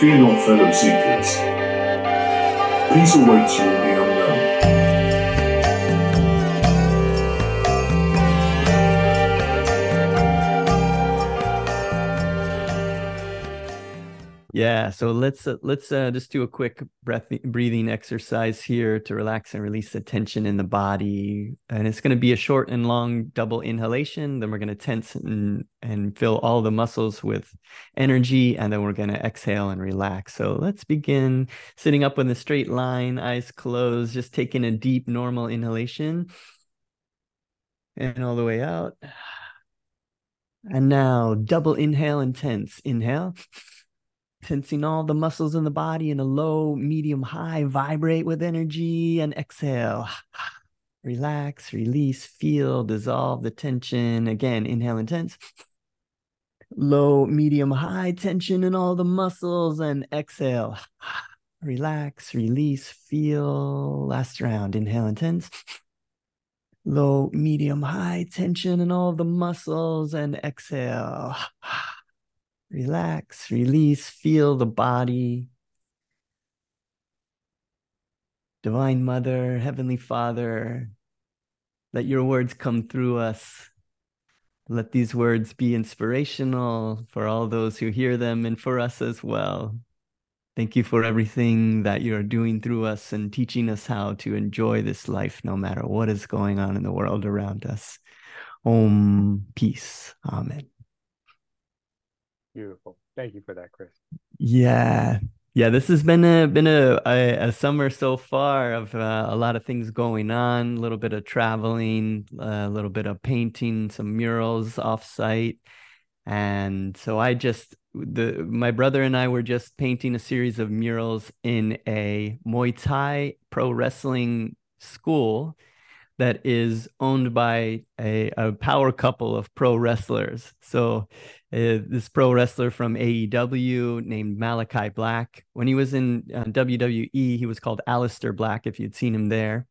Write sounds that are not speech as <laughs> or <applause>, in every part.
Fear not, fellow seekers. Peace awaits you in the unknown. Yeah, so let's uh, let's uh, just do a quick breath breathing exercise here to relax and release the tension in the body. And it's going to be a short and long double inhalation. Then we're going to tense and and fill all the muscles with energy, and then we're going to exhale and relax. So let's begin sitting up in a straight line, eyes closed, just taking a deep normal inhalation, and all the way out. And now double inhale and tense. Inhale tensing all the muscles in the body in a low, medium, high, vibrate with energy and exhale. <sighs> Relax, release, feel, dissolve the tension. Again, inhale intense. Low, medium, high tension in all the muscles and exhale. <sighs> Relax, release, feel. Last round. Inhale intense. Low, medium, high tension in all the muscles and exhale. <sighs> Relax, release, feel the body. Divine Mother, Heavenly Father, let your words come through us. Let these words be inspirational for all those who hear them and for us as well. Thank you for everything that you're doing through us and teaching us how to enjoy this life no matter what is going on in the world around us. Om, peace. Amen. Beautiful. Thank you for that, Chris. Yeah. Yeah, this has been a been a a, a summer so far of uh, a lot of things going on, a little bit of traveling, a little bit of painting, some murals offsite. And so I just the my brother and I were just painting a series of murals in a Muay Thai pro wrestling school that is owned by a, a power couple of pro wrestlers. So uh, this pro wrestler from AEW named Malachi Black. When he was in uh, WWE, he was called Aleister Black, if you'd seen him there.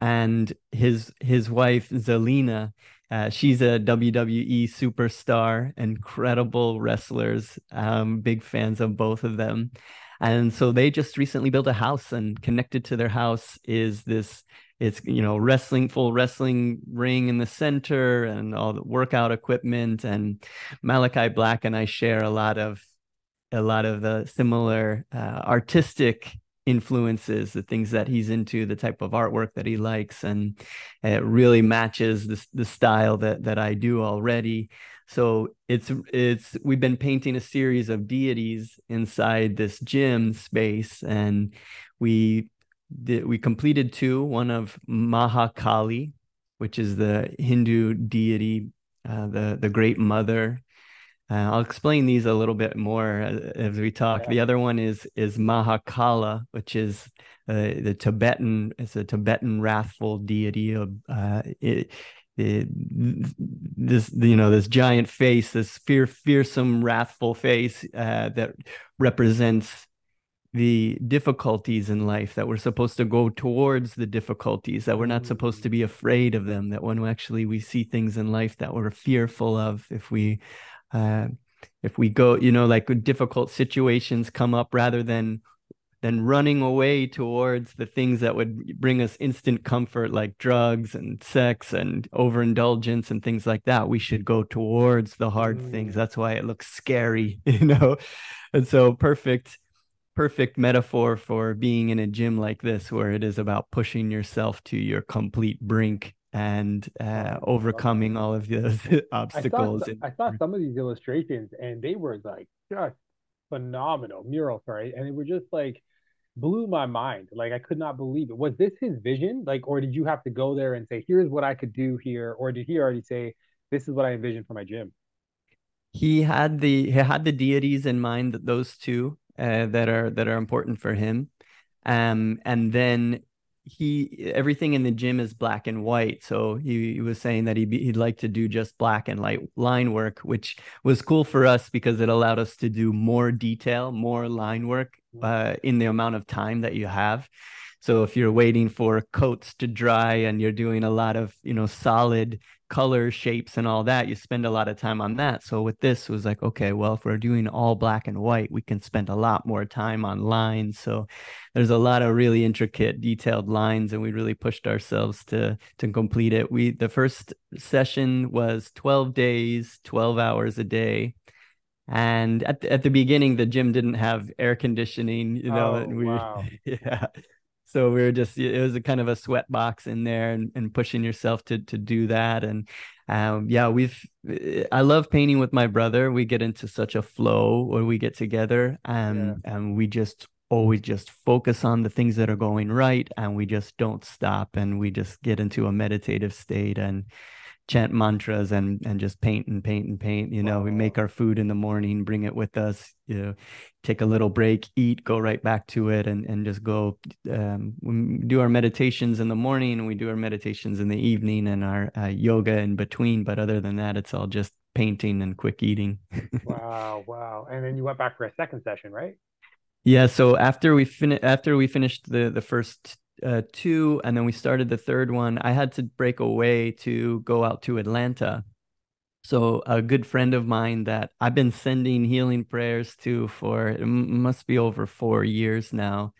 And his his wife Zelina, uh, she's a WWE superstar, incredible wrestlers. Um, big fans of both of them. And so they just recently built a house, and connected to their house is this it's you know wrestling full wrestling ring in the center and all the workout equipment and malachi black and i share a lot of a lot of the similar uh, artistic influences the things that he's into the type of artwork that he likes and it really matches the, the style that that i do already so it's it's we've been painting a series of deities inside this gym space and we we completed two one of Mahakali, which is the Hindu deity, uh, the, the great mother. Uh, I'll explain these a little bit more as, as we talk. Yeah. The other one is is Mahakala, which is uh, the Tibetan. It's a Tibetan wrathful deity of uh, it, it, this you know this giant face, this fear, fearsome, wrathful face uh, that represents the difficulties in life that we're supposed to go towards the difficulties that we're not supposed to be afraid of them that when actually we see things in life that we're fearful of if we uh, if we go you know like difficult situations come up rather than than running away towards the things that would bring us instant comfort like drugs and sex and overindulgence and things like that we should go towards the hard mm. things that's why it looks scary <laughs> you know? And so perfect perfect metaphor for being in a gym like this where it is about pushing yourself to your complete brink and uh, overcoming all of <laughs> those obstacles. I saw, I saw, some of these illustrations and they were like just phenomenal murals, right? And they were just like blew my mind. Like I could not believe it. Was this his vision? Like, or did you have to go there and say, here's what I could do here? Or did he already say, this is what I envisioned for my gym? He had the he had the deities in mind, that those two, uh, that are that are important for him. Um, and then he everything in the gym is black and white. So he, he was saying that he'd, be, he'd like to do just black and light line work which was cool for us because it allowed us to do more detail more line work uh, in the amount of time that you have. So if you're waiting for coats to dry and you're doing a lot of you know solid color shapes and all that you spend a lot of time on that. So with this was like okay well if we're doing all black and white we can spend a lot more time on lines. So there's a lot of really intricate detailed lines and we really pushed ourselves to to complete it. We the first session was 12 days 12 hours a day. And at the, at the beginning the gym didn't have air conditioning you know Oh, and we wow. <laughs> yeah so we were just it was a kind of a sweat box in there and, and pushing yourself to to do that. And um yeah we've i love painting with my brother. We get into such a flow when we get together um and we just always just focus on the things that are going right and we just don't stop and we just get into a meditative state and chant mantras and and just paint and paint and paint you know we make our food in the morning bring it with us you know take a little break eat go right back to it and and just go um we do our meditations in the morning and we do our meditations in the evening and our uh, yoga in between but other than that it's all just painting and quick eating <laughs> Wow, wow. And then you went back for a second session, right? Yeah, so after we fin after we finished the the first uh, two, and then we started the third one, I had to break away to go out to Atlanta. So a good friend of mine that I've been sending healing prayers to for it must be over four years now.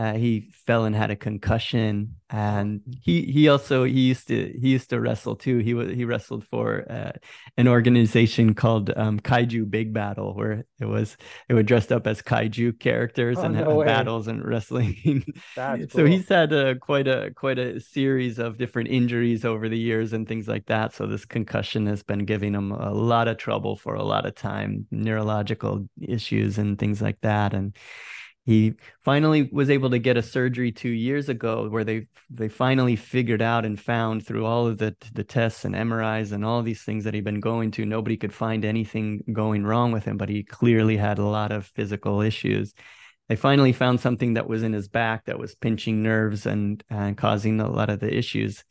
Uh, he fell and had a concussion, and he he also he used to he used to wrestle too. He was he wrestled for uh, an organization called um, Kaiju Big Battel, where it was it would dressed up as kaiju characters Oh, and no have battles and wrestling. <laughs> So cool. he's had a quite a quite a series of different injuries over the years and things like that. So this concussion has been giving him a lot of trouble for a lot of time, neurological issues and things like that. And he finally was able to get a surgery two years ago where they they finally figured out and found through all of the the tests and MRIs and all these things that he'd been going to nobody could find anything going wrong with him but he clearly had a lot of physical issues. They finally found something that was in his back that was pinching nerves and and causing a lot of the issues.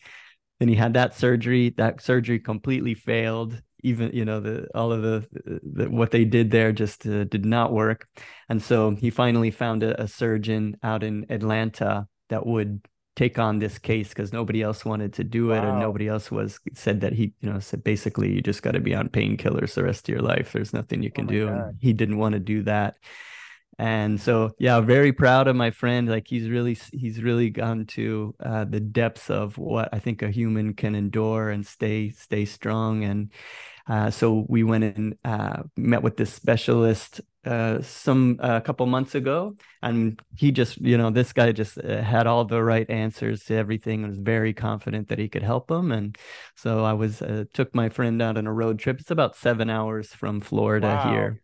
Then he had that surgery that surgery completely failed even you know the all of the, the what they did there just uh, did not work. And so he finally found a, a surgeon out in atlanta that would take on this case because nobody else wanted to do it and nobody else was said that he you know said basically you just got to be on painkillers the rest of your life. There's nothing you can my do. He didn't want to do that. And so yeah very proud of my friend. Like he's really he's really gone to uh, the depths of what i think a human can endure and stay stay strong and uh, so we went and uh, met with this specialist uh, some a couple months ago and he just you know this guy just uh, had all the right answers to everything and was very confident that he could help him. And so i was uh, took my friend out on a road trip. It's about seven hours from florida Wow. here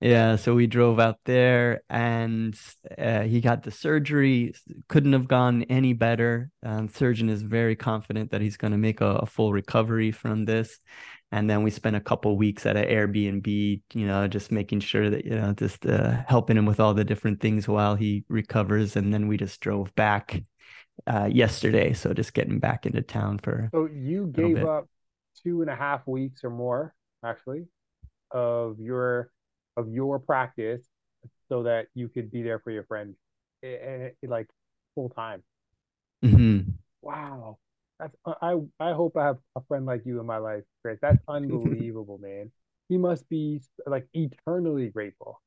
yeah, so we drove out there and uh, he got the surgery. Couldn't have gone any better. Um, surgeon is very confident that he's going to make a, a full recovery from this. And then we spent a couple weeks at an Airbnb, you know, just making sure that, you know, just uh, helping him with all the different things while he recovers. And then we just drove back uh, yesterday. So just getting back into town for, So you gave up two and a half weeks or more, actually, of your of your practice so that you could be there for your friend, and like full time. Mhm. Wow, that's I I hope I have a friend like you in my life, Chris. That's <laughs> unbelievable, man. He must be like eternally grateful.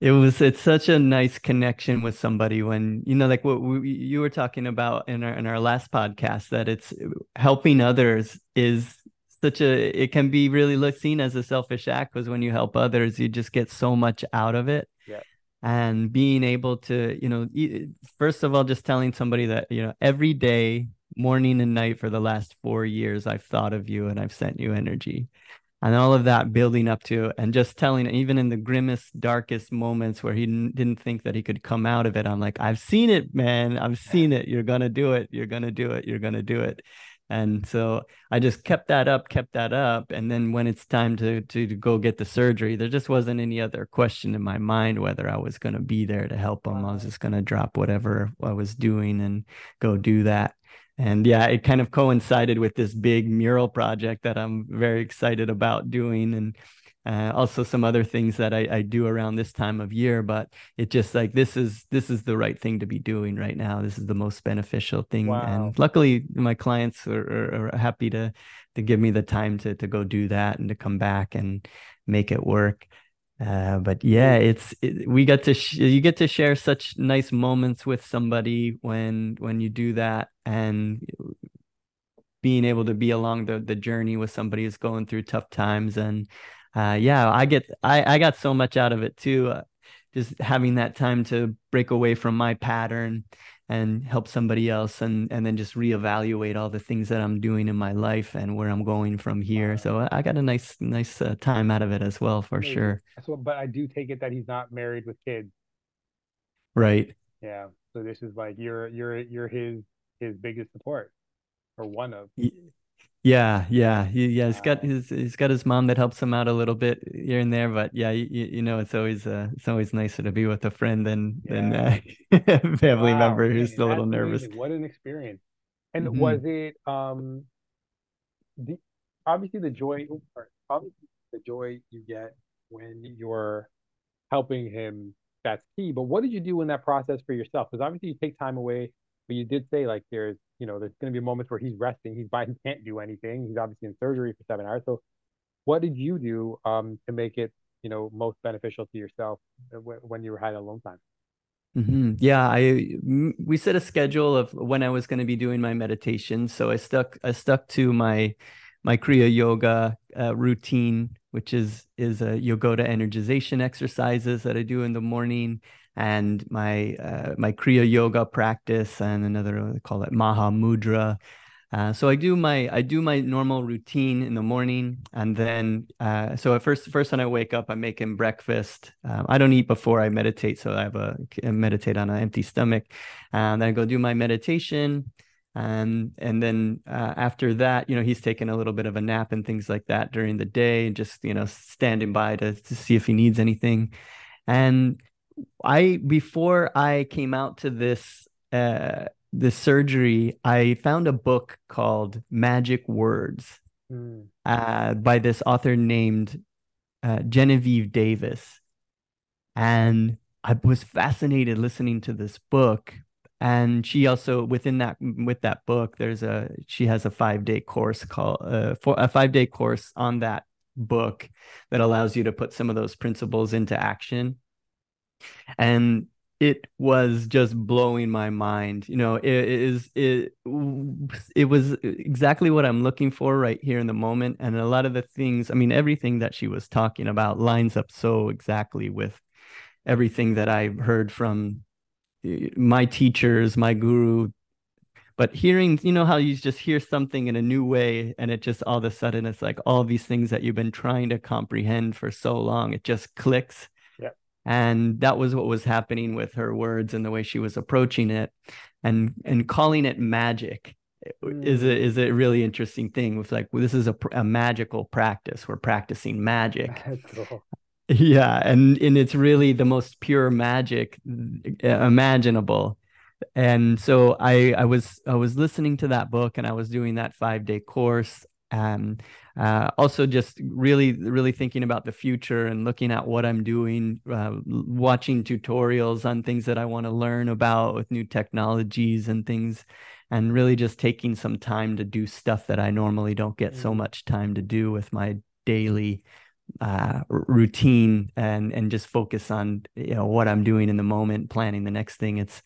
It was it's such a nice connection with somebody when you know like what we, you were talking about in our in our last podcast that it's helping others is such a it can be really seen as a selfish act because when you help others you just get so much out of it. Yeah. And being able to, you know, first of all, just telling somebody that, you know, every day, morning and night for the last four years, I've thought of you and I've sent you energy. And all of that building up to and just telling even in the grimmest darkest moments where he didn't, didn't think that he could come out of it i'm like i've seen it man. I've seen it. You're gonna do it. You're gonna do it. You're gonna do it and so i just kept that up kept that up. And then when it's time to to, to go get the surgery there just wasn't any other question in my mind whether i was going to be there to help him i was just going to drop whatever i was doing and go do that. And yeah, it kind of coincided with this big mural project that I'm very excited about doing. And uh, also some other things that I, I do around this time of year but it just like this is this is the right thing to be doing right now. This is the most beneficial thing Wow. and luckily my clients are, are, are happy to to give me the time to to go do that and to come back and make it work. Uh, but yeah it's it, we get to sh- you get to share such nice moments with somebody when when you do that and being able to be along the the journey with somebody who's going through tough times and uh, yeah, I get I I got so much out of it too. Uh, just having that time to break away from my pattern and help somebody else and and then just reevaluate all the things that I'm doing in my life and where I'm going from here. So I got a nice nice uh, time out of it as well for Amazing. sure. So, but I do take it that he's not married with kids. Right. Yeah. So this is like you're you're you're his his biggest support, or one of. Y- Yeah, yeah, he, yeah. He's got his he's got his mom that helps him out a little bit here and there, but yeah, you, you know, it's always uh, it's always nicer to be with a friend than than <laughs> a family Wow, member man, who's a little nervous. amazing. What an experience. And Mhm. was it um the obviously the joy obviously the joy you get when you're helping him, that's key. But what did you do in that process for yourself? Because obviously you take time away, but you did say like there's, you know, there's going to be moments where he's resting, he's <laughs> by, he can't do anything. He's obviously in surgery for seven hours. So what did you do um to make it, you know, most beneficial to yourself when you were had alone time? hmm Yeah, I we set a schedule of when I was going to be doing my meditation, so I stuck I stuck to my my Kriya Yoga uh, routine, which is is a Yogoda energization exercises that I do in the morning, and my uh, my Kriya Yoga practice, and another they call it Maha Mudra. Uh, so I do my I do my normal routine in the morning, and then uh, so at first first when I wake up, I make him breakfast. Um, I don't eat before I meditate, so I have a I meditate on an empty stomach, and then I go do my meditation, and and then uh, after that, you know, he's taking a little bit of a nap and things like that during the day, and just you know standing by to to see if he needs anything, and I before I came out to this uh this surgery, I found a book called Magic Words Mm, uh by this author named uh, Genevieve Davis. And I was fascinated listening to this book. And she also within that with that book, there's a she has a five day course called uh, for a five day course on that book that allows you to put some of those principles into action and it was just blowing my mind you know it is it it was exactly what i'm looking for right here in the moment and a lot of the things i mean everything that she was talking about lines up so exactly with everything that i've heard from eh, my teachers my guru but hearing you know how you just hear something in a new way and it just all of a sudden it's like all these things that you've been trying to comprehend for so long it just clicks. And that was what was happening with her words and the way she was approaching it and and calling it magic. Is a is a really interesting thing? With like well, this is a, a magical practice. We're practicing magic. <laughs> Yeah and and it's really the most pure magic uh, imaginable. And so i i was i was listening to that book and i was doing that five day course and uh, also just really really thinking about the future and looking at what i'm doing uh, watching tutorials on things that i want to learn about with new technologies and things and really just taking some time to do stuff that i normally don't get so Mm. much time to do with my daily uh, routine and and just focus on you know what I'm doing in the moment, planning the next thing. It's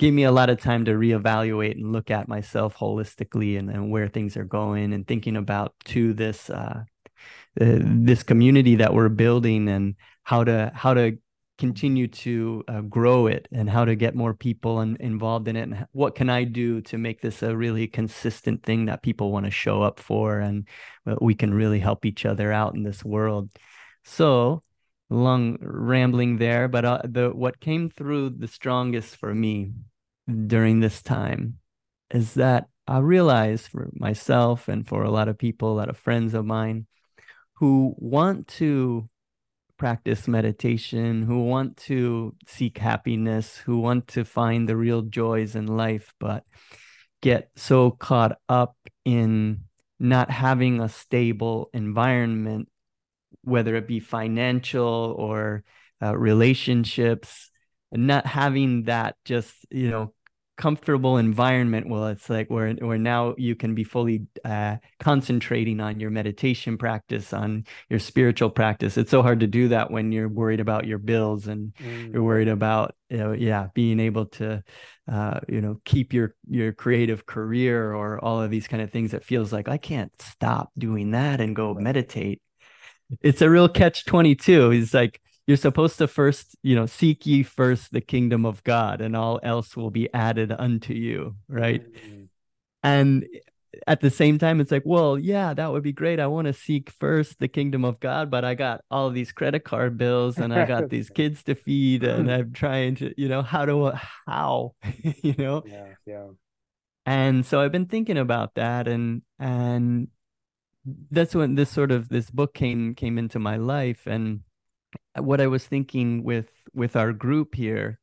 gave me a lot of time to reevaluate and look at myself holistically and, and where things are going and thinking about to this uh, uh, this community that we're building and how to how to continue to uh, grow it and how to get more people in, involved in it and what can I do to make this a really consistent thing that people want to show up for and uh, we can really help each other out in this world. So long rambling there, but uh, the what came through the strongest for me during this time is that I realize for myself and for a lot of people, a lot of friends of mine who want to practice meditation, who want to seek happiness, who want to find the real joys in life, but get so caught up in not having a stable environment whether it be financial or uh, relationships, and not having that just you know comfortable environment well it's like where where now you can be fully uh, concentrating on your meditation practice on your spiritual practice. It's so hard to do that when you're worried about your bills and mm. you're worried about you know yeah being able to uh, you know keep your your creative career or all of these kind of things that feels like i can't stop doing that and go meditate. It's a real catch 22 it's like you're supposed to first, you know, seek ye first the kingdom of God, and all else will be added unto you, right? Mm-hmm. And at the same time, it's like, well, yeah, that would be great. I want to seek first the kingdom of God, but I got all these credit card bills and I got these <laughs> kids to feed, and <laughs> I'm trying to, you know, how do how, <laughs> you know? Yeah, yeah. And so I've been thinking about that, and and that's when this sort of this book came came into my life, and what I was thinking with with our group here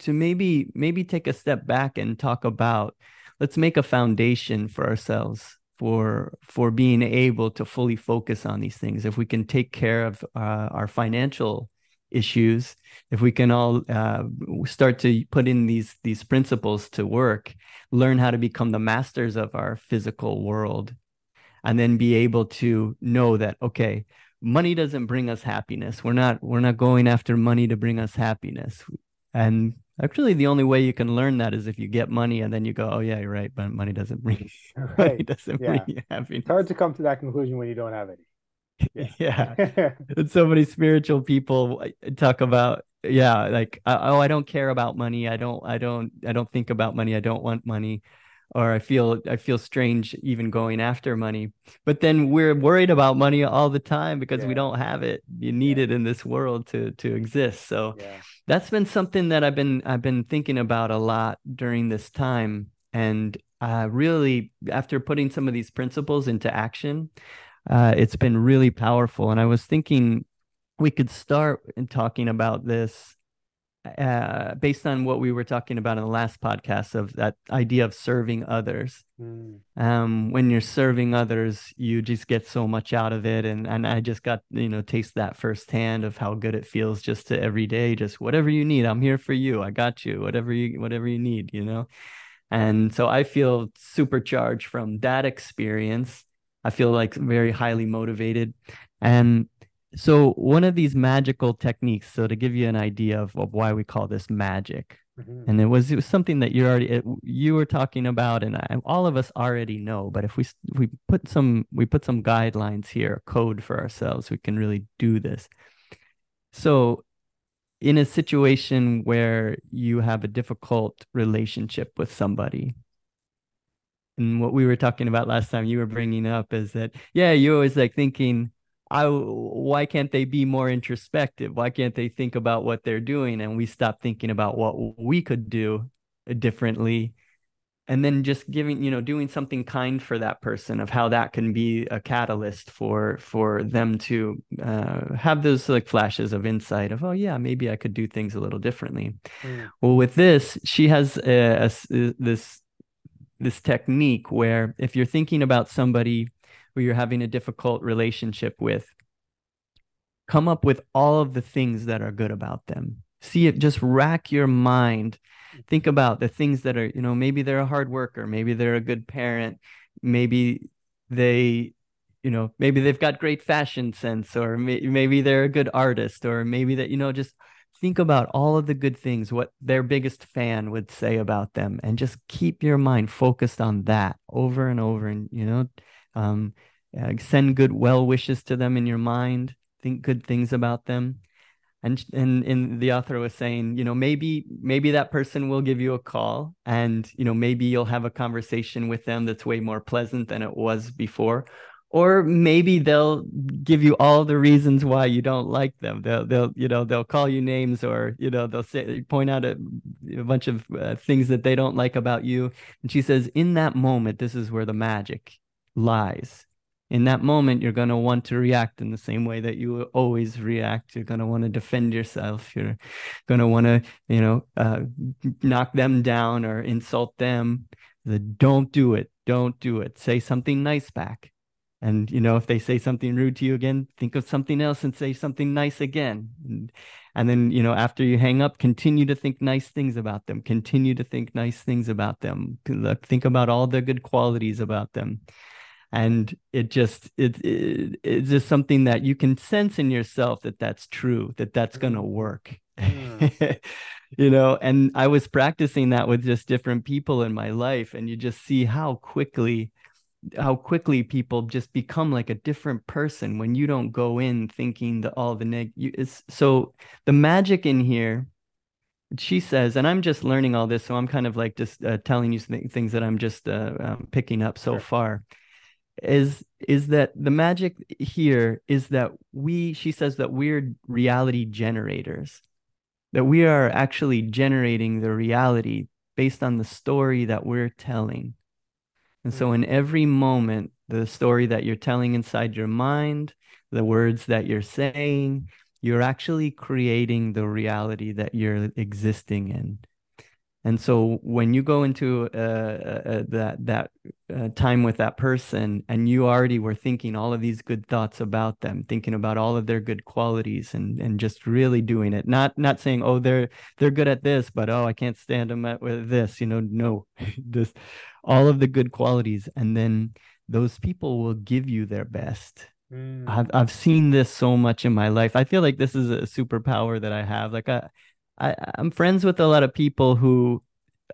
to maybe maybe take a step back and talk about let's make a foundation for ourselves for for being able to fully focus on these things. If we can take care of uh, our financial issues if we can all uh, start to put in these these principles to work learn how to become the masters of our physical world and then be able to know that okay money doesn't bring us happiness. We're not we're not going after money to bring us happiness. And actually the only way you can learn that is if you get money and then you go oh yeah you're right but money doesn't bring <laughs> <laughs> right. money doesn't yeah. bring you happiness. It's hard to come to that conclusion when you don't have any. <laughs> Yeah, yeah. and so many spiritual people uh, talk about yeah like oh i don't care about money. I don't i don't i don't think about money. I don't want money or I feel I feel strange even going after money. But then we're worried about money all the time because yeah. we don't have it. You need yeah. it in this world to to exist. So yeah. that's been something that I've been I've been thinking about a lot during this time. And uh, really, after putting some of these principles into action, uh, it's been really powerful. And I was thinking we could start in talking about this uh, based on what we were talking about in the last podcast of that idea of serving others. Mm. Um, when you're serving others, you just get so much out of it, and and I just got you know taste that firsthand of how good it feels just to every day, just whatever you need, I'm here for you. I got you. Whatever you whatever you need, you know. And so I feel supercharged from that experience. I feel like very highly motivated, and so one of these magical techniques so to give you an idea of, of why we call this magic mm-hmm. and it was it was something that you already it, you were talking about and I, all of us already know but if we we put some we put some guidelines here code for ourselves we can really do this so in a situation where you have a difficult relationship with somebody and what we were talking about last time you were bringing up is that yeah you're always like thinking I why can't they be more introspective? Why can't they think about what they're doing and we stop thinking about what we could do differently? And then just giving, you know, doing something kind for that person of how that can be a catalyst for for them to uh, have those like flashes of insight of, oh yeah, maybe I could do things a little differently. Mm. Well, with this, she has a, a, this this technique where if you're thinking about somebody who you're having a difficult relationship with come up with all of the things that are good about them. See it just rack your mind. Think about the things that are you know maybe they're a hard worker maybe they're a good parent maybe they you know maybe they've got great fashion sense or may, maybe they're a good artist or maybe that you know just think about all of the good things what their biggest fan would say about them and just keep your mind focused on that over and over and you know um, uh, send good well wishes to them in your mind. Think good things about them. And and in the author was saying, you know, maybe maybe that person will give you a call, and you know, maybe you'll have a conversation with them that's way more pleasant than it was before, or maybe they'll give you all the reasons why you don't like them they'll they'll you know they'll call you names or you know they'll say point out a, a bunch of uh, things that they don't like about you and she says in that moment this is where the magic lies. In that moment, you're going to want to react in the same way that you always react. You're going to want to defend yourself. You're going to want to, you know, uh, knock them down or insult them. The, don't do it. Don't do it. Say something nice back. and you know if they say something rude to you again think of something else and say something nice again and, and then you know after you hang up continue to think nice things about them continue to think nice things about them think about all the good qualities about them and it just it, it it's just something that you can sense in yourself that that's true that that's going to mm. work mm. <laughs> you know and i was practicing that with just different people in my life and you just see how quickly how quickly people just become like a different person when you don't go in thinking that all the neg you, is so the magic in here she says and i'm just learning all this so i'm kind of like just uh, telling you things that i'm just uh, um, picking up so sure. far is is that the magic here is that we she says that we're reality generators that we are actually generating the reality based on the story that we're telling and so, mm. in every moment, the story that you're telling inside your mind, the words that you're saying, you're actually creating the reality that you're existing in. And so when you go into uh, uh, uh, that that uh, time with that person, and you already were thinking all of these good thoughts about them, thinking about all of their good qualities, and and just really doing it, not not saying, oh, they're they're good at this, but oh, I can't stand them at with this, you know, no, <laughs> this all of the good qualities, and then those people will give you their best. Mm. I've I've seen this so much in my life. I feel like this is a superpower that I have. Like I I, I'm friends with a lot of people who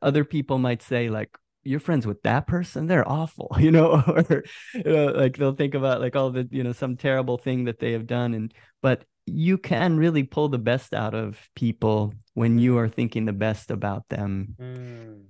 other people might say like you're friends with that person? They're awful <laughs> you know <laughs> or you know, like they'll think about like all the you know some terrible thing that they have done and but you can really pull the best out of people when you are thinking the best about them. Mm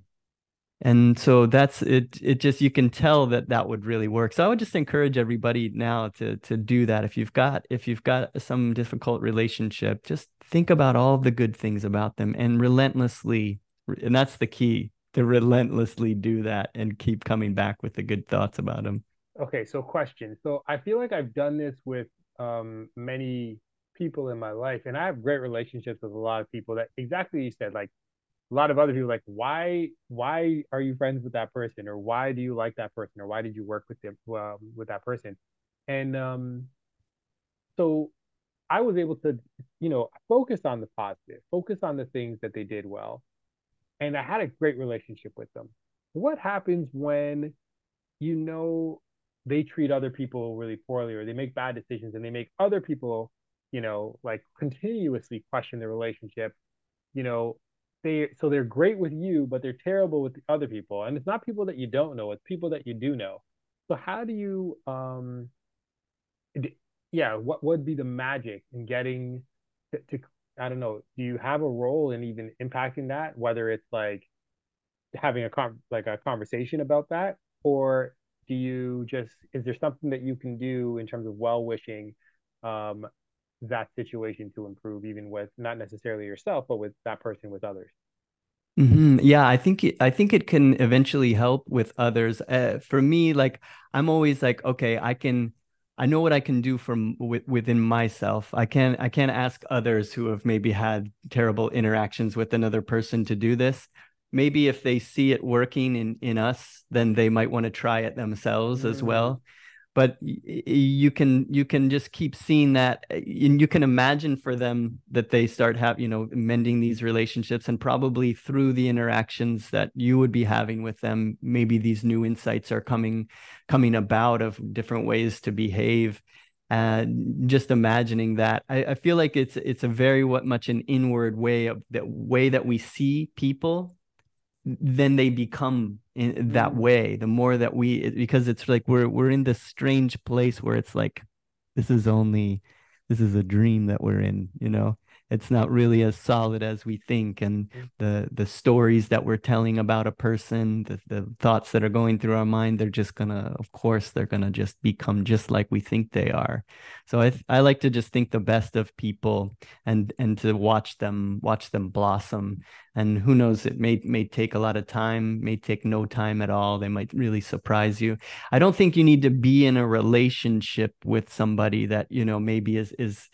and so that's it it just you can tell that that would really work. So i would just encourage everybody now to to do that. If you've got if you've got some difficult relationship just think about all the good things about them and relentlessly and that's the key to relentlessly do that and keep coming back with the good thoughts about them okay so question. So i feel like i've done this with um many people in my life and i have great relationships with a lot of people that exactly you said like a lot of other people like why why are you friends with that person? Or why do you like that person? Or why did you work with them um, with that person? And um so i was able to you know focus on the positive focus on the things that they did well and i had a great relationship with them. What happens when you know they treat other people really poorly or they make bad decisions and they make other people you know like continuously question the relationship you know they so they're great with you, but they're terrible with the other people. And it's not people that you don't know; it's people that you do know. So how do you, um, yeah, what would be the magic in getting to, to I don't know. Do you have a role in even impacting that? Whether it's like having a con like a conversation about that, or do you just is there something that you can do in terms of well wishing um, that situation to improve, even with not necessarily yourself, but with that person, with others. Mm-hmm. Yeah, I think it, I think it can eventually help with others. Uh, for me, like I'm always like, okay, I can, I know what I can do from with, within myself. I can I can't ask others who have maybe had terrible interactions with another person to do this. Maybe if they see it working in in us, then they might want to try it themselves mm-hmm. as well but you can you can just keep seeing that uh, and you can imagine for them that they start have you know mending these relationships and probably through the interactions that you would be having with them maybe these new insights are coming coming about of different ways to behave and just imagining that. I, I feel like it's it's a very what much an inward way of the way that we see people then they become in that mm. way the more that we because it's like we're we're in this strange place where it's like this is only this is a dream that we're in you know it's not really as solid as we think and mm. the the stories that we're telling about a person the, the thoughts that are going through our mind they're just gonna of course they're gonna just become just like we think they are. So i i like to just think the best of people and and to watch them watch them blossom. And who knows it may may take a lot of time may take no time at all. They might really surprise you. I don't think you need to be in a relationship with somebody that you know maybe is is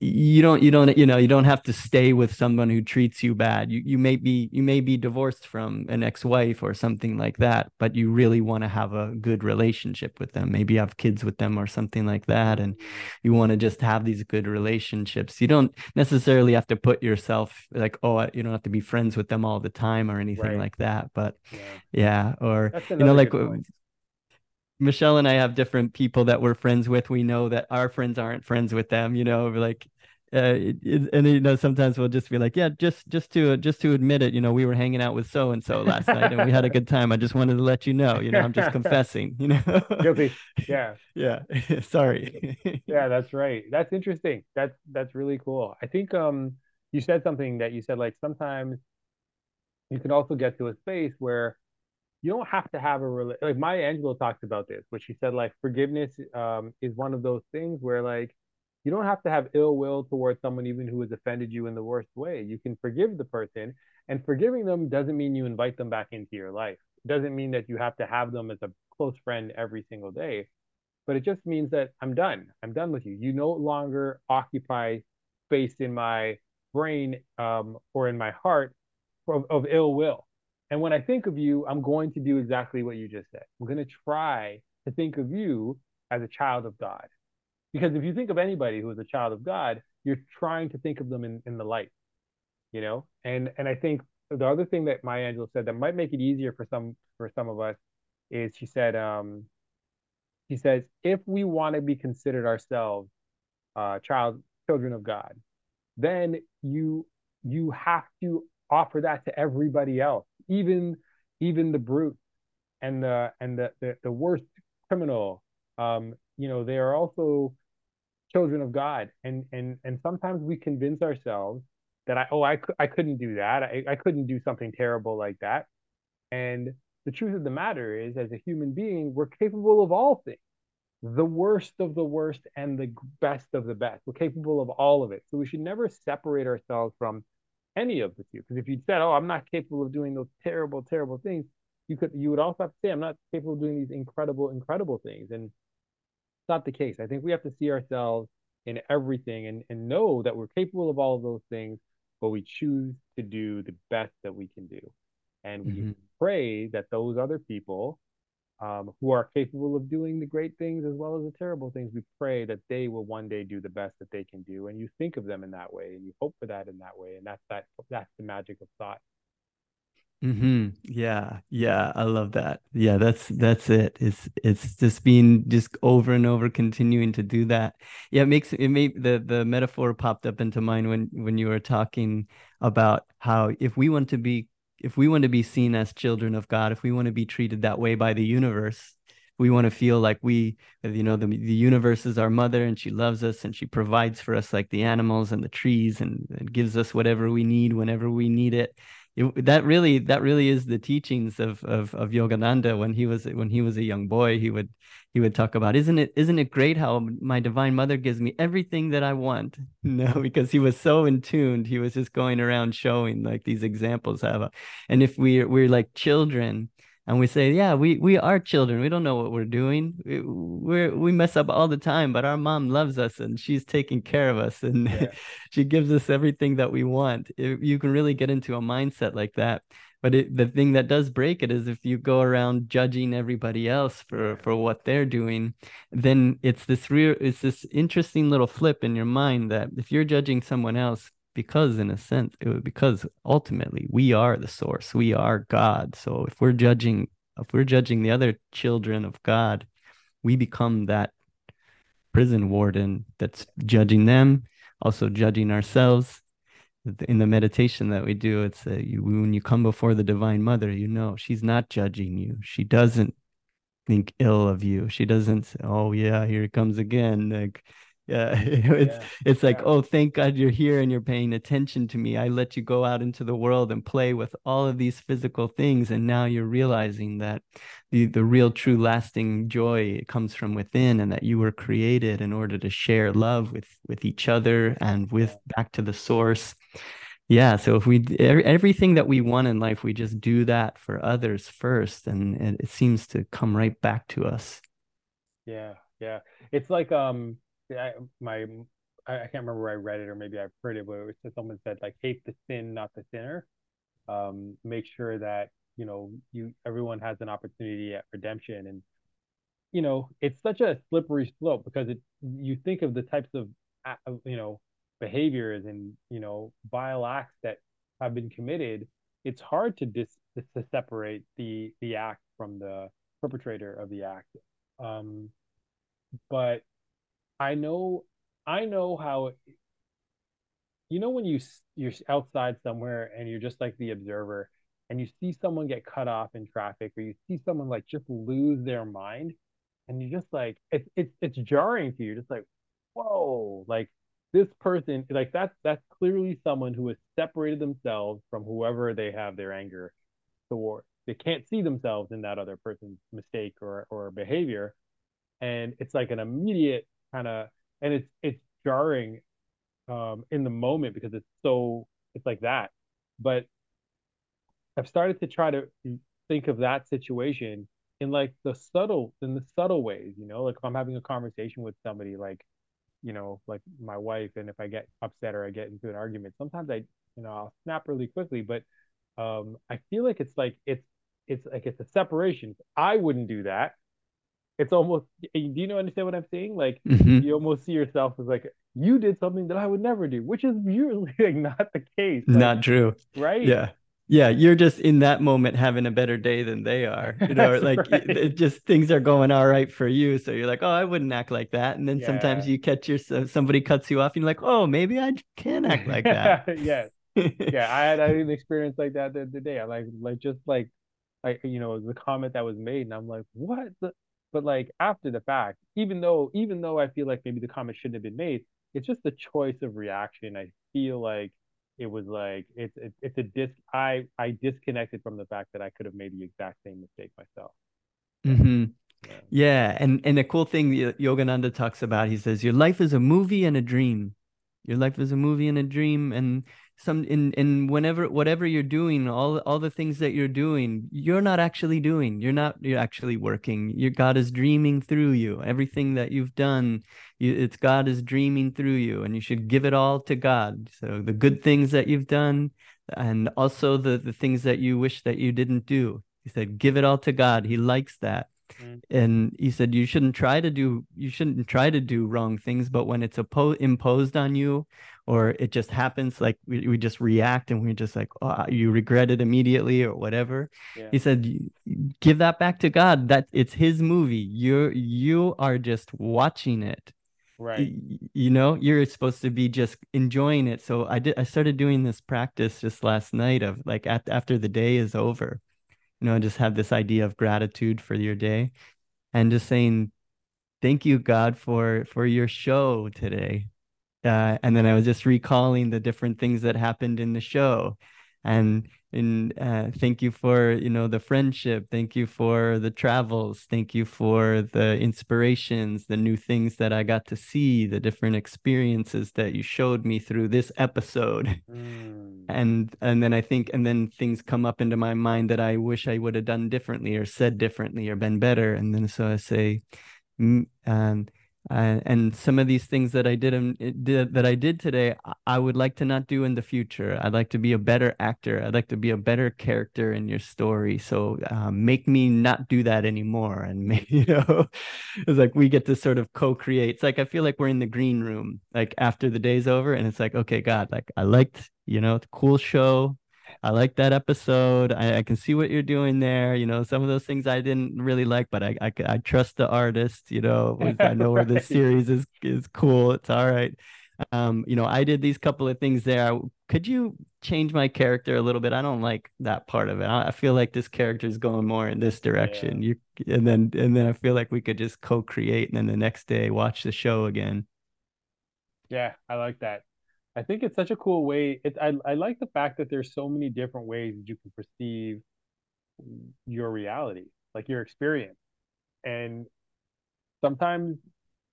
you don't you don't you know you don't have to stay with someone who treats you bad you you may be you may be divorced from an ex-wife or something like that but you really want to have a good relationship with them maybe have kids with them or something like that and you want to just have these good relationships you don't necessarily have to put yourself like oh you don't have to be friends with them all the time or anything Right. like that but Yeah. yeah or you know like point. Michelle and I have different people that we're friends with. We know that our friends aren't friends with them, you know, we're like uh, it, it- and you know sometimes we'll just be like, yeah, just just to just to admit it, you know, we were hanging out with so and so last night and we had a good time. I just wanted to let you know, you know, I'm just confessing, you know. Guilty. Yeah. <laughs> Yeah. <laughs> Sorry. Yeah, that's right. That's interesting. That's that's really cool. I think um you said something that you said like sometimes you can also get to a space where you don't have to have a rela- like Maya Angelou talks about this, but she said like forgiveness um is one of those things where like you don't have to have ill will towards someone even who has offended you in the worst way. You can forgive the person, and forgiving them doesn't mean you invite them back into your life. It doesn't mean that you have to have them as a close friend every single day, but it just means that I'm done. I'm done with you. You no longer occupy space in my brain um, or in my heart of, of ill will. And when I think of you, I'm going to do exactly what you just said. I'm going to try to think of you as a child of God. Because if you think of anybody who is a child of God, you're trying to think of them in, in the light, you know? And and I think the other thing that Maya Angelou said that might make it easier for some for some of us is she said, um, she says, if we want to be considered ourselves uh child children of God, then you you have to offer that to everybody else, even even the brute and the and the the, the worst criminal. Um, you know, they are also children of God, and and and sometimes we convince ourselves that I oh I I couldn't do that. I I couldn't do something terrible like that. And the truth of the matter is, as a human being, we're capable of all things the worst of the worst and the best of the best. We're capable of all of it. So we should never separate ourselves from any of the two. Because if you said, "Oh, I'm not capable of doing those terrible, terrible things," you could you would also have to say, "I'm not capable of doing these incredible, incredible things." And it's not the case. I think we have to see ourselves in everything and, and know that we're capable of all of those things, but we choose to do the best that we can do. And we Mhm. pray that those other people um, who are capable of doing the great things as well as the terrible things, we pray that they will one day do the best that they can do. And you think of them in that way and you hope for that in that way. And that's that that's the magic of thought. hmm Yeah, yeah, I love that. Yeah, that's that's it. It's it's just being just over and over continuing to do that. Yeah, it makes it made the the metaphor popped up into mind when when you were talking about how if we want to be if we want to be seen as children of God, if we want to be treated that way by the universe, we want to feel like we, you know, the the universe is our mother and she loves us and she provides for us like the animals and the trees and, and gives us whatever we need whenever we need it it, that really that really is the teachings of of of Yogananda when he was when he was a young boy he would he would talk about isn't it isn't it great how my divine mother gives me everything that I want? <laughs> No because he was so in tuned he was just going around showing like these examples have uh, a, and if we we're like children and we say yeah we we are children we don't know what we're doing we we're, we mess up all the time but our mom loves us and she's taking care of us and Yeah. <laughs> she gives us everything that we want. It- you can really get into a mindset like that. But it, the thing that does break it is if you go around judging everybody else for for what they're doing, then it's this real it's this interesting little flip in your mind that if you're judging someone else because in a sense it was because ultimately we are the source, we are God. So if we're judging if we're judging the other children of God, we become that prison warden that's judging them, also judging ourselves. In the meditation that we do, it's uh, you, when you come before the Divine Mother, you know she's not judging you. She doesn't think ill of you. She doesn't say, "Oh yeah, here it comes again." Like, yeah, <laughs> it's Yeah. it's like, Yeah. "Oh, thank God you're here and you're paying attention to me. I let you go out into the world and play with all of these physical things, and now you're realizing that the the real, true, lasting joy comes from within, and that you were created in order to share love with with each other and with back to the source." Yeah, so if we everything that we want in life, we just do that for others first, and, and it seems to come right back to us. Yeah, yeah. It's like um I, my I, I can't remember where I read it or maybe I've heard it, but it was, someone said like hate the sin, not the sinner. Um, make sure that you know you everyone has an opportunity at redemption, and you know it's such a slippery slope because it you think of the types of you know behaviors and you know vile acts that have been committed. It's hard to dis to separate the the act from the perpetrator of the act. Um, but I know I know how you know when you you're outside somewhere and you're just like the observer and you see someone get cut off in traffic or you see someone like just lose their mind and you just like it's it's it's jarring to you just like whoa like this person like that's that's clearly someone who has separated themselves from whoever they have their anger toward. They can't see themselves in that other person's mistake or or behavior and it's like an immediate kind of and it's it's jarring um in the moment because it's so it's like that. But i've started to try to think of that situation in like the subtle in the subtle ways you know like if i'm having a conversation with somebody like you know like my wife and if i get upset or i get into an argument sometimes i you know i'll snap really quickly but um i feel like it's like it's it's like it's a separation. I wouldn't do that it's almost do you know understand what i'm saying like mm-hmm. you almost see yourself as like you did something that i would never do which is <laughs> usually like not the case like, not true right yeah yeah you're just in that moment having a better day than they are you know like right. it, it, just things are going all right for you so you're like oh i wouldn't act like that and then yeah. sometimes you catch your somebody cuts you off and you're like oh maybe i can act <laughs> like that yes <laughs> yeah i had, I had an experience like that the other day i like like just like like you know the comment that was made and i'm like what the but like after the fact, even though even though I feel like maybe the comment shouldn't have been made, it's just the choice of reaction. I feel like it was like it's it, it's a dis I I disconnected from the fact that I could have made the exact same mistake myself. Mm-hmm. Yeah. yeah, and and the cool thing Yogananda talks about, he says, your life is a movie and a dream. Your life is a movie and a dream, and some in in whenever whatever you're doing all all the things that you're doing you're not actually doing. You're not you're actually working. Your god is dreaming through you. Everything that you've done you, it's god is dreaming through you and you should give it all to god. So the good things that you've done and also the the things that you wish that you didn't do. He said give it all to god. He likes that mm. and he said you shouldn't try to do you shouldn't try to do wrong things but when it's oppo- imposed on you or it just happens like we, we just react and we're just like oh, you regret it immediately or whatever. Yeah. he said give that back to god. That it's his movie. You're you are just watching it. Right. you know you're supposed to be just enjoying it. So i did i started doing this practice just last night of like at, after the day is over you know just have this idea of gratitude for your day and just saying thank you god for for your show today. Uh, and then I was just recalling the different things that happened in the show, and and uh, thank you for you know the friendship, thank you for the travels, thank you for the inspirations, the new things that I got to see, the different experiences that you showed me through this episode, mm. and and then I think and then things come up into my mind that I wish I would have done differently or said differently or been better, and then so I say, mm, and uh, and some of these things that I did, um, did that I did today, I would like to not do in the future. I'd like to be a better actor. I'd like to be a better character in your story. So uh, make me not do that anymore. And <laughs> you know, it's like we get to sort of co-create. It's like I feel like we're in the green room, like after the day's over, and it's like, okay, God, like I liked, you know, the cool show. I like that episode. I, I, can see what you're doing there. You know, some of those things I didn't really like, but I I, I trust the artist. You know, <laughs> I know right. where this series is is cool. It's all right. Um, you know, I did these couple of things there. Could you change my character a little bit? I don't like that part of it. I, I feel like this character is going more in this direction. Yeah. You and then and then I feel like we could just co-create and then the next day watch the show again. Yeah, I like that. I think it's such a cool way. It, I, I like the fact that there's so many different ways that you can perceive your reality, like your experience. And sometimes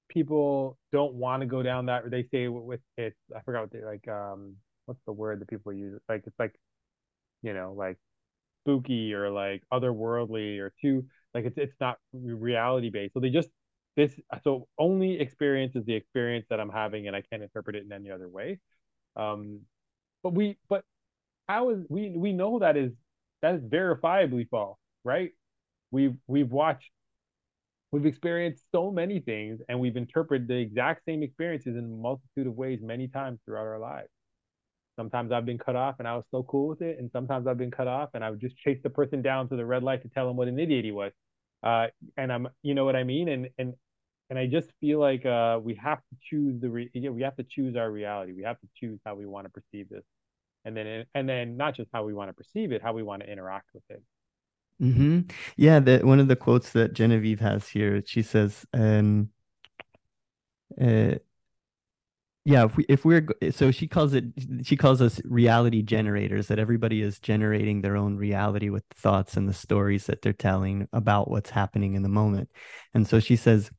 people don't want to go down that, they say with it, I forgot what they like, um, what's the word that people use? Like, it's like, you know, like spooky or like otherworldly or too, like it's, it's not reality based. So they just this so only experience is the experience that I'm having, and I can't interpret it in any other way. Um, but we but how is we we know that is that is verifiably false, right? We've we've watched we've experienced so many things and we've interpreted the exact same experiences in a multitude of ways many times throughout our lives. Sometimes I've been cut off and I was so cool with it, and sometimes I've been cut off and I would just chase the person down to the red light to tell him what an idiot he was. Uh, and I'm, you know what I mean? And and and I just feel like uh, we have to choose the re- we have to choose our reality. We have to choose how we want to perceive this, and then and then not just how we want to perceive it, how we want to interact with it. Mm-hmm. Yeah, that one of the quotes that Genevieve has here, she says, um, uh, yeah, if we if we're so she calls it she calls us reality generators that everybody is generating their own reality with thoughts and the stories that they're telling about what's happening in the moment. And so she says,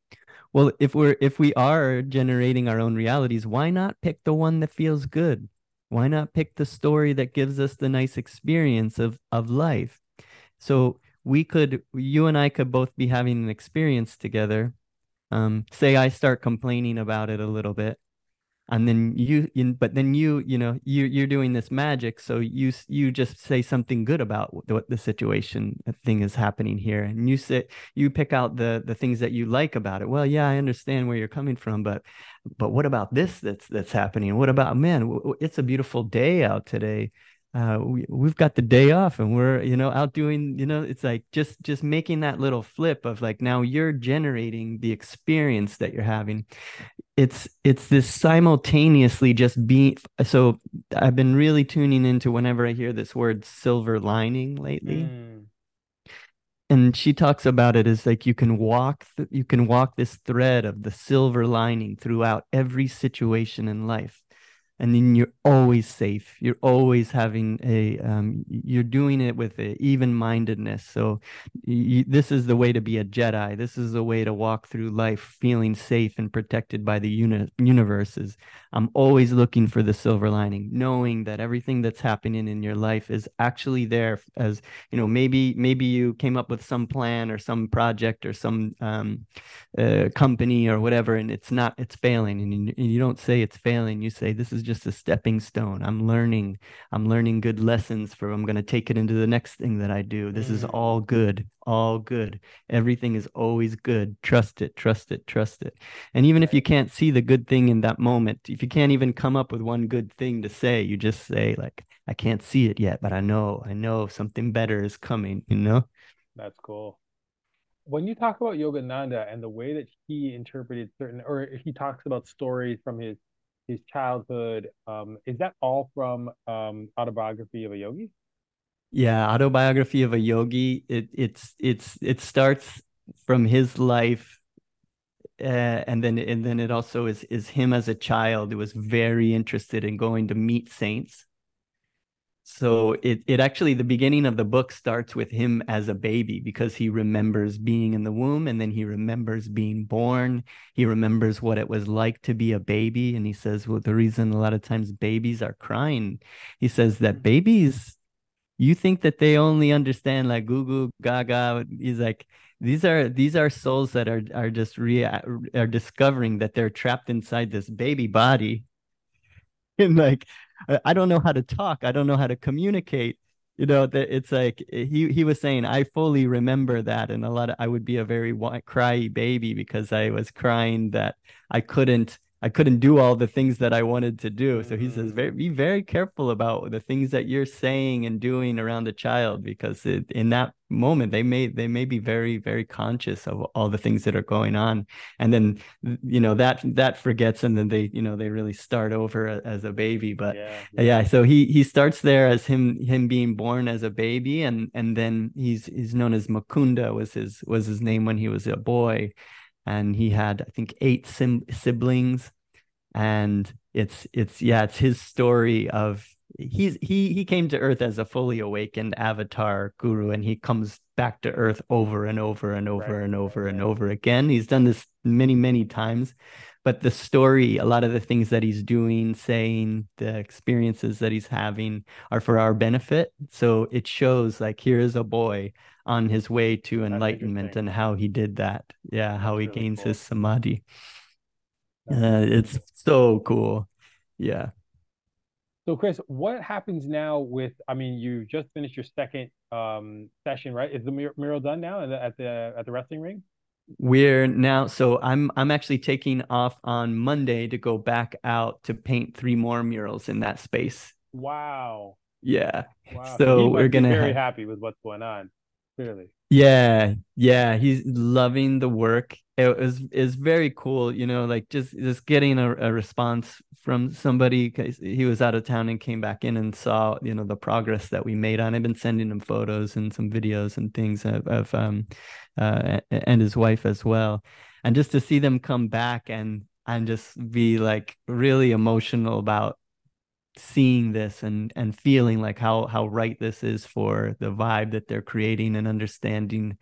well, if we're if we are generating our own realities, why not pick the one that feels good? Why not pick the story that gives us the nice experience of of life? So we could, you and I could both be having an experience together. Um, say I start complaining about it a little bit, and then you, but then you, you know, you you're doing this magic, so you you just say something good about what the situation uh, thing is happening here, and you say you pick out the the things that you like about it. Well, yeah, I understand where you're coming from, but but what about this that's that's happening? What about man? It's a beautiful day out today uh, we, we've got the day off and we're you know out doing you know it's like just just making that little flip of like now you're generating the experience that you're having. It's it's this simultaneously just being so i've been really tuning into whenever i hear this word silver lining lately. Mm. and she talks about it as like you can walk th- you can walk this thread of the silver lining throughout every situation in life and then you're always safe. You're always having a um, you're doing it with even mindedness so you, this is the way to be a jedi. This is the way to walk through life feeling safe and protected by the uni- universes. I'm always looking for the silver lining knowing that everything that's happening in your life is actually there as you know maybe maybe you came up with some plan or some project or some um, uh, company or whatever and it's not it's failing. And you, and you don't say it's failing. You say this is just just a stepping stone. I'm learning. I'm learning good lessons for I'm going to take it into the next thing that I do. This mm. is all good. All good. Everything is always good. Trust it. Trust it. Trust it. And even if you can't see the good thing in that moment, if you can't even come up with one good thing to say, you just say like I can't see it yet, but I know. I know something better is coming, you know? That's cool when you talk about Yogananda and the way that he interpreted certain, or he talks about stories from his his childhood. Um, is that all from um, autobiography of a yogi? Yeah, autobiography of a yogi. It it's it's it starts from his life, uh, and then and then it also is is him as a child who was very interested in going to meet saints so it it actually the beginning of the book starts with him as a baby because he remembers being in the womb and then he remembers being born. He remembers what it was like to be a baby and he says well the reason a lot of times babies are crying he says that mm-hmm. babies you think that they only understand like goo goo gaga he's like these are these are souls that are are just re- are discovering that they're trapped inside this baby body. <laughs> And like I don't know how to talk. I don't know how to communicate. You know, that it's like he he was saying, I fully remember that, and a lot of I would be a very cry baby because I was crying that I couldn't I couldn't do all the things that I wanted to do. So he says, mm. very, be very careful about the things that you're saying and doing around a child because it, in that moment they may they may be very very conscious of all the things that are going on, and then you know that that forgets, and then they you know they really start over as a baby. But yeah, yeah. yeah so he he starts there as him him being born as a baby, and and then he's he's known as Mukunda was his was his name when he was a boy and he had I think eight sim- siblings, and it's it's yeah it's his story of he's he he came to Earth as a fully awakened avatar guru, and he comes back to Earth over and over and over right, and over and over again. He's done this many many times, but the story, a lot of the things that he's doing, saying, the experiences that he's having are for our benefit. So it shows like here is a boy on his way to enlightenment and how he did that. Yeah, how he really gains cool. his samadhi. Uh, it's so cool. Yeah. So Chris, what happens now with? I mean, you just finished your second um, session, right? Is the mural done now at the at the wrestling ring? We're now so I'm I'm actually taking off on Monday to go back out to paint three more murals in that space. Wow. Yeah. Wow. So we're gonna be very happy with what's going on. Clearly. Yeah, yeah, he's loving the work. It was is very cool, you know, like just just getting a, a response from somebody because he was out of town and came back in and saw, you know, the progress that we made on. I've been sending him photos and some videos and things of, of um, uh, and his wife as well, and just to see them come back and and just be like really emotional about seeing this and and feeling like how how right this is for the vibe that they're creating and understanding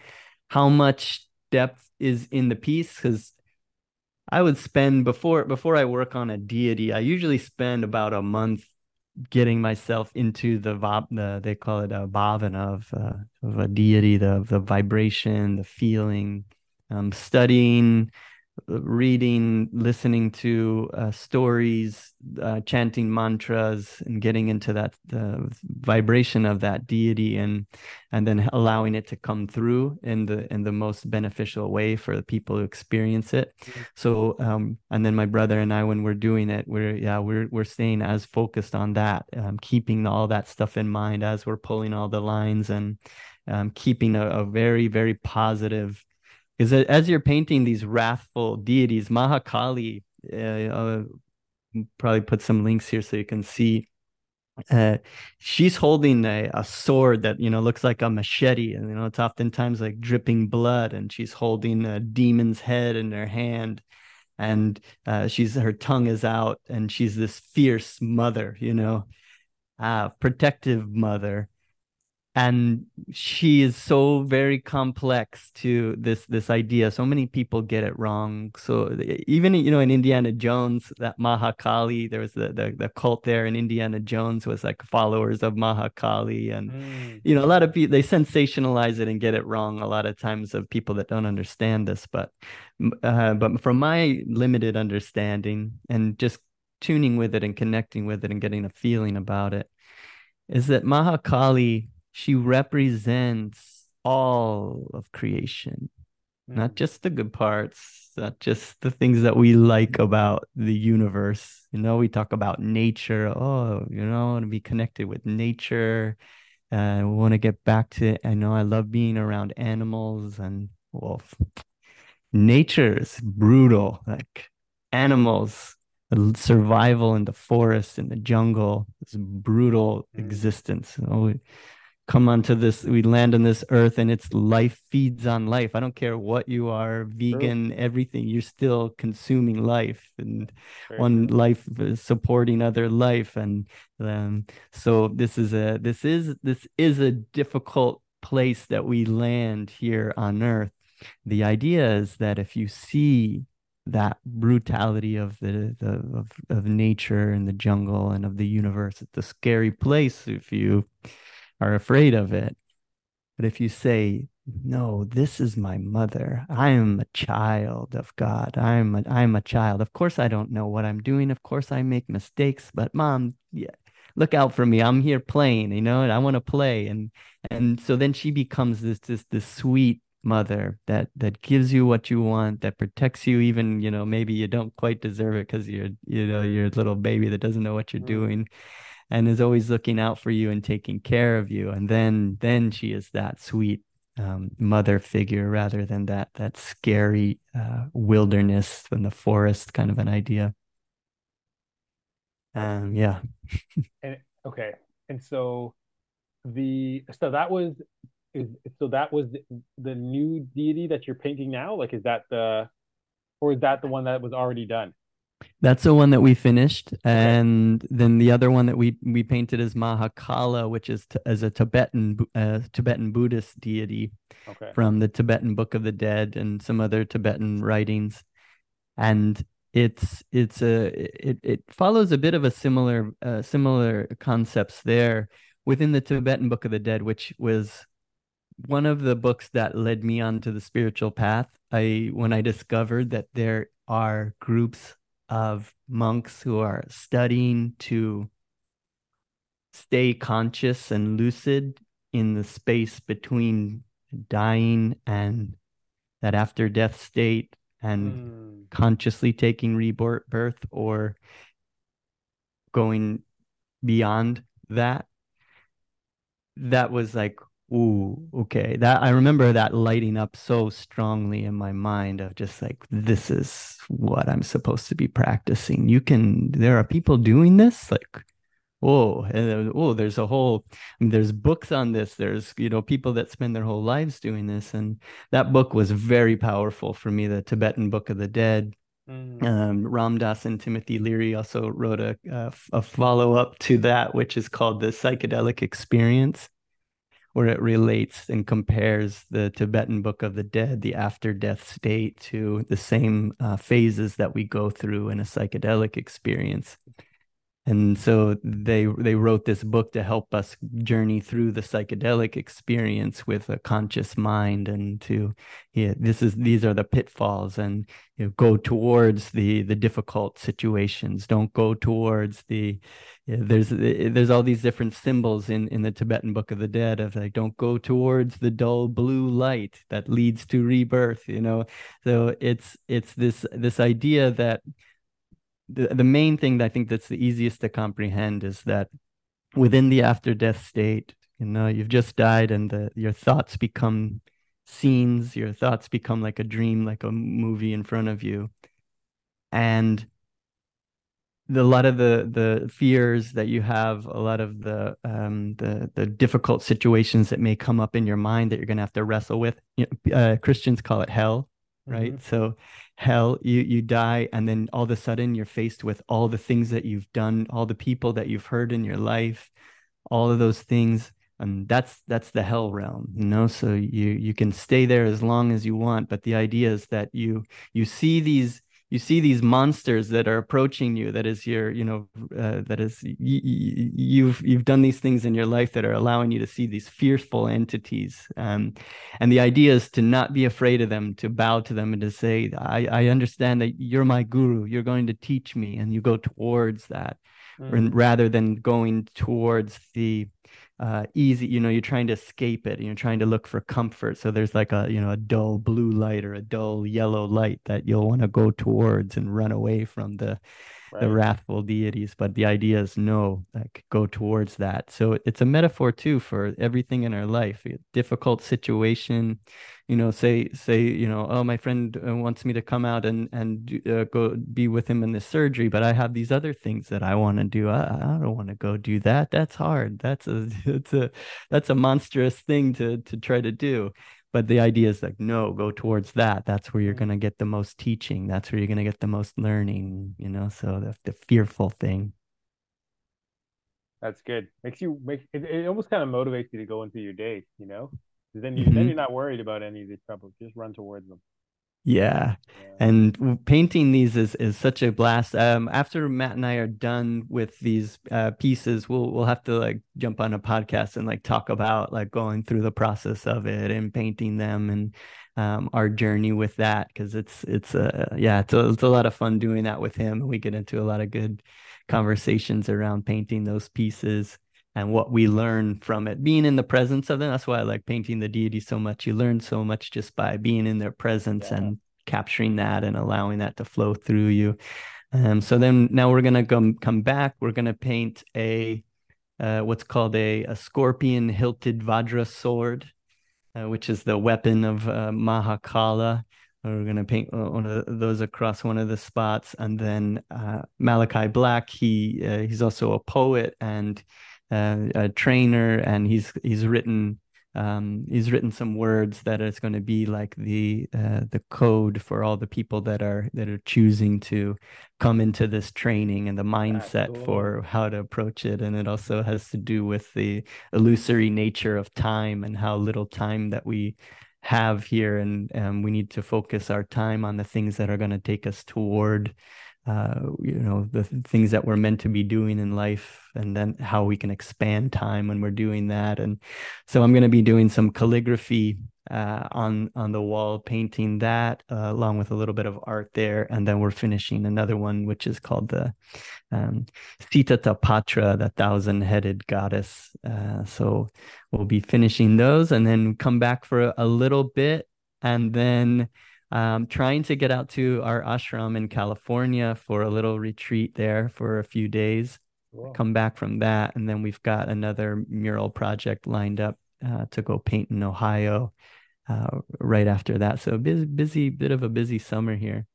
how much depth is in the piece because I would spend before before I work on a deity, I usually spend about a month getting myself into the the they call it a bhavana of uh, of a deity, the the vibration, the feeling, um, studying reading, listening to uh, stories, uh, chanting mantras, and getting into that the vibration of that deity, and and then allowing it to come through in the in the most beneficial way for the people who experience it. Mm-hmm. So, um, and then my brother and I, when we're doing it, we're yeah we're we're staying as focused on that, um, keeping all that stuff in mind as we're pulling all the lines and um, keeping a, a very very positive because as you're painting these wrathful deities, Mahakali, uh, I'll probably put some links here so you can see. Uh, she's holding a, a sword that you know looks like a machete, and you know it's oftentimes like dripping blood, and she's holding a demon's head in her hand, and uh, she's her tongue is out, and she's this fierce mother, you know, ah, protective mother and she is so very complex to this this idea. So many people get it wrong. So even you know in indiana jones that mahakali there was the the, the cult there in indiana jones was like followers of mahakali. And mm. you know a lot of people they sensationalize it and get it wrong a lot of times of people that don't understand this. But uh, but from my limited understanding and just tuning with it and connecting with it and getting a feeling about it is that mahakali she represents all of creation mm. not just the good parts not just the things that we like about the universe you know we talk about nature oh you know I want to be connected with nature uh, I want to get back to I know I love being around animals and well nature is brutal like animals survival in the forest in the jungle this brutal mm. existence you know, come onto this we land on this earth and it's life feeds on life. I don't care what you are vegan true. everything you're still consuming life and one life is supporting other life. And um, so this is a this is this is a difficult place that we land here on earth. The idea is that if you see that brutality of the, the of, of nature and the jungle and of the universe it's a scary place if you are afraid of it. But if you say, no, this is my mother. I am a child of God. I am a, I am a child. Of course, I don't know what I'm doing. Of course, I make mistakes. But mom, yeah, look out for me. I'm here playing, you know, and I want to play. And and so then she becomes this this this sweet mother that that gives you what you want, that protects you. Even you know maybe you don't quite deserve it because you're you know you're a little baby that doesn't know what you're mm. doing and is always looking out for you and taking care of you. And then then she is that sweet um, mother figure rather than that that scary uh, wilderness in the forest kind of an idea. Um yeah. <laughs> And okay. And so the so that was is so that was the, the new deity that you're painting now? Like is that the or is that the one that was already done that's the one that we finished, and then the other one that we we painted is Mahakala, which is t- as a Tibetan uh, Tibetan Buddhist deity okay. from the Tibetan Book of the Dead and some other Tibetan writings. And it's it's a it it follows a bit of a similar uh, similar concepts there within the Tibetan Book of the Dead, which was one of the books that led me onto the spiritual path. I when I discovered that there are groups of monks who are studying to stay conscious and lucid in the space between dying and that after death state and mm. consciously taking rebirth or going beyond that that was like ooh okay. That i remember that lighting up so strongly in my mind of just like this is what i'm supposed to be practicing. You can there are people doing this? Like oh and, oh there's a whole I mean, there's books on this. There's you know people that spend their whole lives doing this. And that book was very powerful for me the tibetan book of the dead. Mm. um, Ram Dass and Timothy Leary also wrote a, a, a follow up to that, which is called the psychedelic experience, where it relates and compares the Tibetan Book of the Dead, the after death state, to the same uh, phases that we go through in a psychedelic experience and so they they wrote this book to help us journey through the psychedelic experience with a conscious mind and to yeah this is these are the pitfalls and you know, go towards the the difficult situations. Don't go towards the you there's there's all these different symbols in in the tibetan book of the dead of like don't go towards the dull blue light that leads to rebirth you know? So it's it's this this idea that the, the main thing that I think that's the easiest to comprehend is that within the after death state, you know, you've just died and the, your thoughts become scenes, your thoughts become like a dream, like a movie in front of you. And the, a lot of the the fears that you have, a lot of the um, the the difficult situations that may come up in your mind that you're going to have to wrestle with. You know, uh, Christians call it hell, right? Mm-hmm. So hell you you die and then all of a sudden you're faced with all the things that you've done all the people that you've hurt in your life all of those things and that's that's the hell realm you know so you you can stay there as long as you want but the idea is that you you see these you see these monsters that are approaching you that is your you know uh, that is you've you've done these things in your life that are allowing you to see these fearful entities. Um, and the idea is to not be afraid of them to bow to them and to say I, I understand that you're my guru. You're going to teach me. And you go towards that mm. rather than going towards the uh, easy you know you're trying to escape it you're trying to look for comfort. So there's like a you know a dull blue light or a dull yellow light that you'll want to go towards and run away from the right. the wrathful deities but the idea is no like go towards that. So it's a metaphor too for everything in our life a difficult situation you know say say you know oh my friend uh, wants me to come out and and uh, go be with him in this surgery but i have these other things that i want to do. I, I don't want to go do that. That's hard. That's a <laughs> it's a that's a monstrous thing to to try to do but the idea is like no go towards that that's where you're going to get the most teaching that's where you're going to get the most learning you know so the, the fearful thing that's good makes you make it, it almost kind of motivates you to go into your day you know then you mm-hmm. then you're not worried about any of these troubles. Just run towards them. Yeah. And painting these is, is such a blast. Um, after Matt and I are done with these uh, pieces, we'll we'll have to like jump on a podcast and like talk about like going through the process of it and painting them and um, our journey with that because it's it's a yeah it's a, it's a lot of fun doing that with him. We get into a lot of good conversations around painting those pieces and what we learn from it. Being in the presence of them that's why i like painting the deity so much. You learn so much just by being in their presence yeah. and capturing that and allowing that to flow through you. Um, so then now we're gonna come come back. We're gonna paint a uh, what's called a, a scorpion hilted vajra sword uh, which is the weapon of uh, mahakala. We're going to paint one of those across one of the spots. And then uh, Malakai Black he uh, he's also a poet and uh, a trainer, and he's he's written um, he's written some words that is going to be like the uh, the code for all the people that are that are choosing to come into this training and the mindset for how to approach it. And it also has to do with the illusory nature of time and how little time that we have here. And um, we need to focus our time on the things that are going to take us toward uh, you know the th- things that we're meant to be doing in life and then how we can expand time when we're doing that. And so i'm going to be doing some calligraphy uh, on on the wall painting that uh, along with a little bit of art there. And then we're finishing another one which is called the um, Sitatapatra, the thousand headed goddess. Uh, so we'll be finishing those and then come back for a, a little bit. And then um, trying to get out to our ashram in California for a little retreat there for a few days. Come back from that. And then we've got another mural project lined up uh, to go paint in Ohio uh, right after that. So busy, busy, bit of a busy summer here.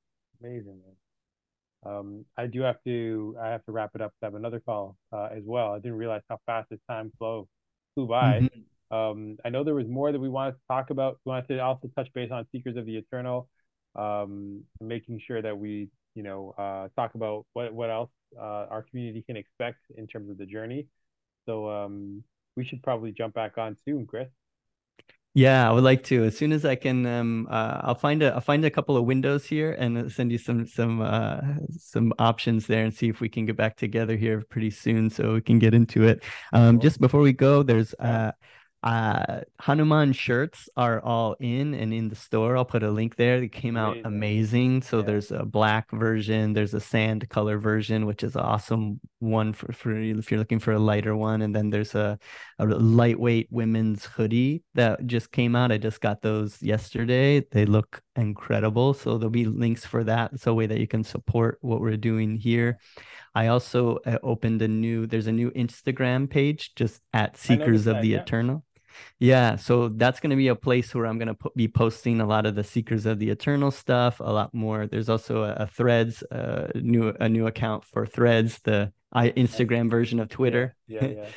Amazing. Man. Um, I do have to I have to wrap it up. I have another call uh, as well. I didn't realize how fast this time flew flew by. Mm-hmm. Um, I know there was more that we wanted to talk about. We wanted to also touch base on Seekers of the Eternal, um, making sure that we you know uh, talk about what what else uh, our community can expect in terms of the journey. So um, we should probably jump back on soon, Chris. Yeah, I would like to. As soon as I can, um, uh, I'll find a I'll find a couple of windows here and send you some some uh, some options there and see if we can get back together here pretty soon so we can get into it. Um, Just before we go, there's uh, uh, Hanuman shirts are all in and in the store. I'll put a link there. They came out amazing. amazing. So yeah. there's a black version, there's a sand color version, which is awesome one for, for if you're looking for a lighter one. And then there's a, a lightweight women's hoodie that just came out. I just got those yesterday. They look incredible. So there'll be links for that. So a way that you can support what we're doing here. I also uh, opened a new, there's a new Instagram page just at Seekers of that, the yeah. Eternal. Yeah, so that's going to be a place where I'm going to be posting a lot of the Seekers of the Eternal stuff, a lot more. There's also a, a Threads, uh, new a new account for Threads, the I, Instagram version of Twitter. Yeah, yeah. yeah. <laughs>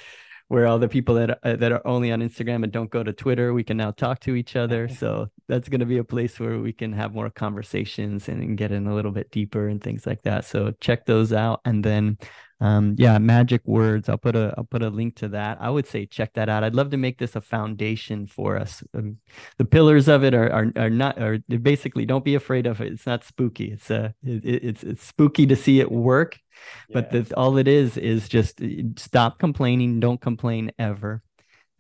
where all the people that uh, that are only on Instagram and don't go to Twitter, we can now talk to each other. <laughs> so that's going to be a place where we can have more conversations and get in a little bit deeper and things like that. So check those out, and then um, yeah, magic words. I'll put a I'll put a link to that. I would say check that out. I'd love to make this a foundation for us. Um, the pillars of it are, are are not are basically don't be afraid of it. It's not spooky. It's a it, it's it's spooky to see it work, but the, all it is is just uh, stop complaining. Don't complain ever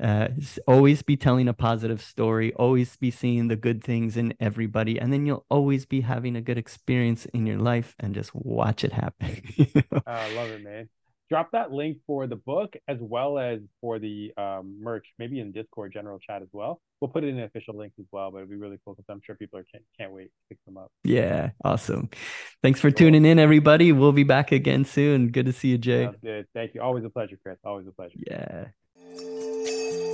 uh, always be telling a positive story always be seeing the good things in everybody and then you'll always be having a good experience in your life and just watch it happen. <laughs> I love it man. Drop that link for the book as well as for the um, merch maybe in discord general chat as well. We'll put it in the official links as well but it'd be really cool because i'm sure people are can't, can't wait to pick them up. Yeah awesome. Thanks for cool. tuning in everybody. We'll be back again soon. Good to see you jay. Good. Thank you. Always a pleasure chris. Always a pleasure. Yeah Música